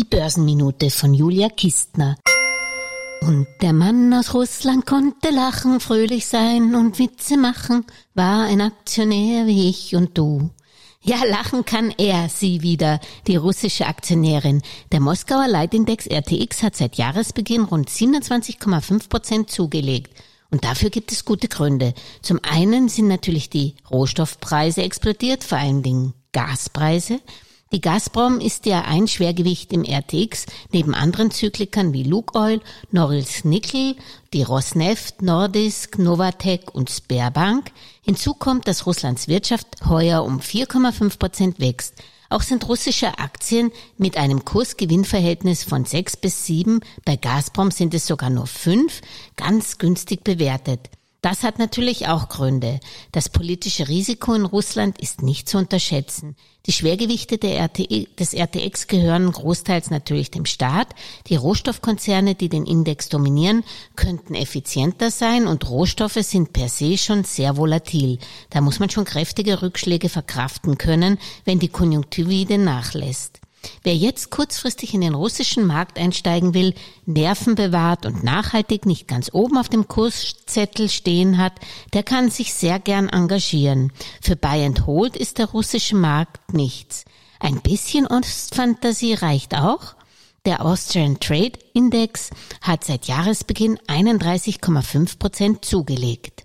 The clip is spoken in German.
Die Börsenminute von Julia Kistner. Und der Mann aus Russland konnte lachen, fröhlich sein und Witze machen, war ein Aktionär wie ich und du. Ja, lachen kann er, sie wieder, die russische Aktionärin. Der Moskauer Leitindex RTX hat seit Jahresbeginn rund 27,5 Prozent zugelegt. Und dafür gibt es gute Gründe. Zum einen sind natürlich die Rohstoffpreise explodiert, vor allen Dingen Gaspreise. Die Gazprom ist ja ein Schwergewicht im RTX, neben anderen Zyklikern wie Lukoil, Norilsk Nickel, die Rosneft, Nordisk, Novatec und Sberbank. Hinzu kommt, dass Russlands Wirtschaft heuer um 4,5 Prozent wächst. Auch sind russische Aktien mit einem Kursgewinnverhältnis von 6 bis 7, bei Gazprom sind es sogar nur 5, ganz günstig bewertet. Das hat natürlich auch Gründe. Das politische Risiko in Russland ist nicht zu unterschätzen. Die Schwergewichte RTE, des RTX gehören großteils natürlich dem Staat. Die Rohstoffkonzerne, die den Index dominieren, könnten effizienter sein und Rohstoffe sind per se schon sehr volatil. Da muss man schon kräftige Rückschläge verkraften können, wenn die Konjunktur wieder nachlässt. Wer jetzt kurzfristig in den russischen Markt einsteigen will, Nerven bewahrt und nachhaltig nicht ganz oben auf dem Kurszettel stehen hat, der kann sich sehr gern engagieren. Für Buy and Hold ist der russische Markt nichts. Ein bisschen Ostfantasie reicht auch. Der Austrian Trade Index hat seit Jahresbeginn 31,5 Prozent zugelegt.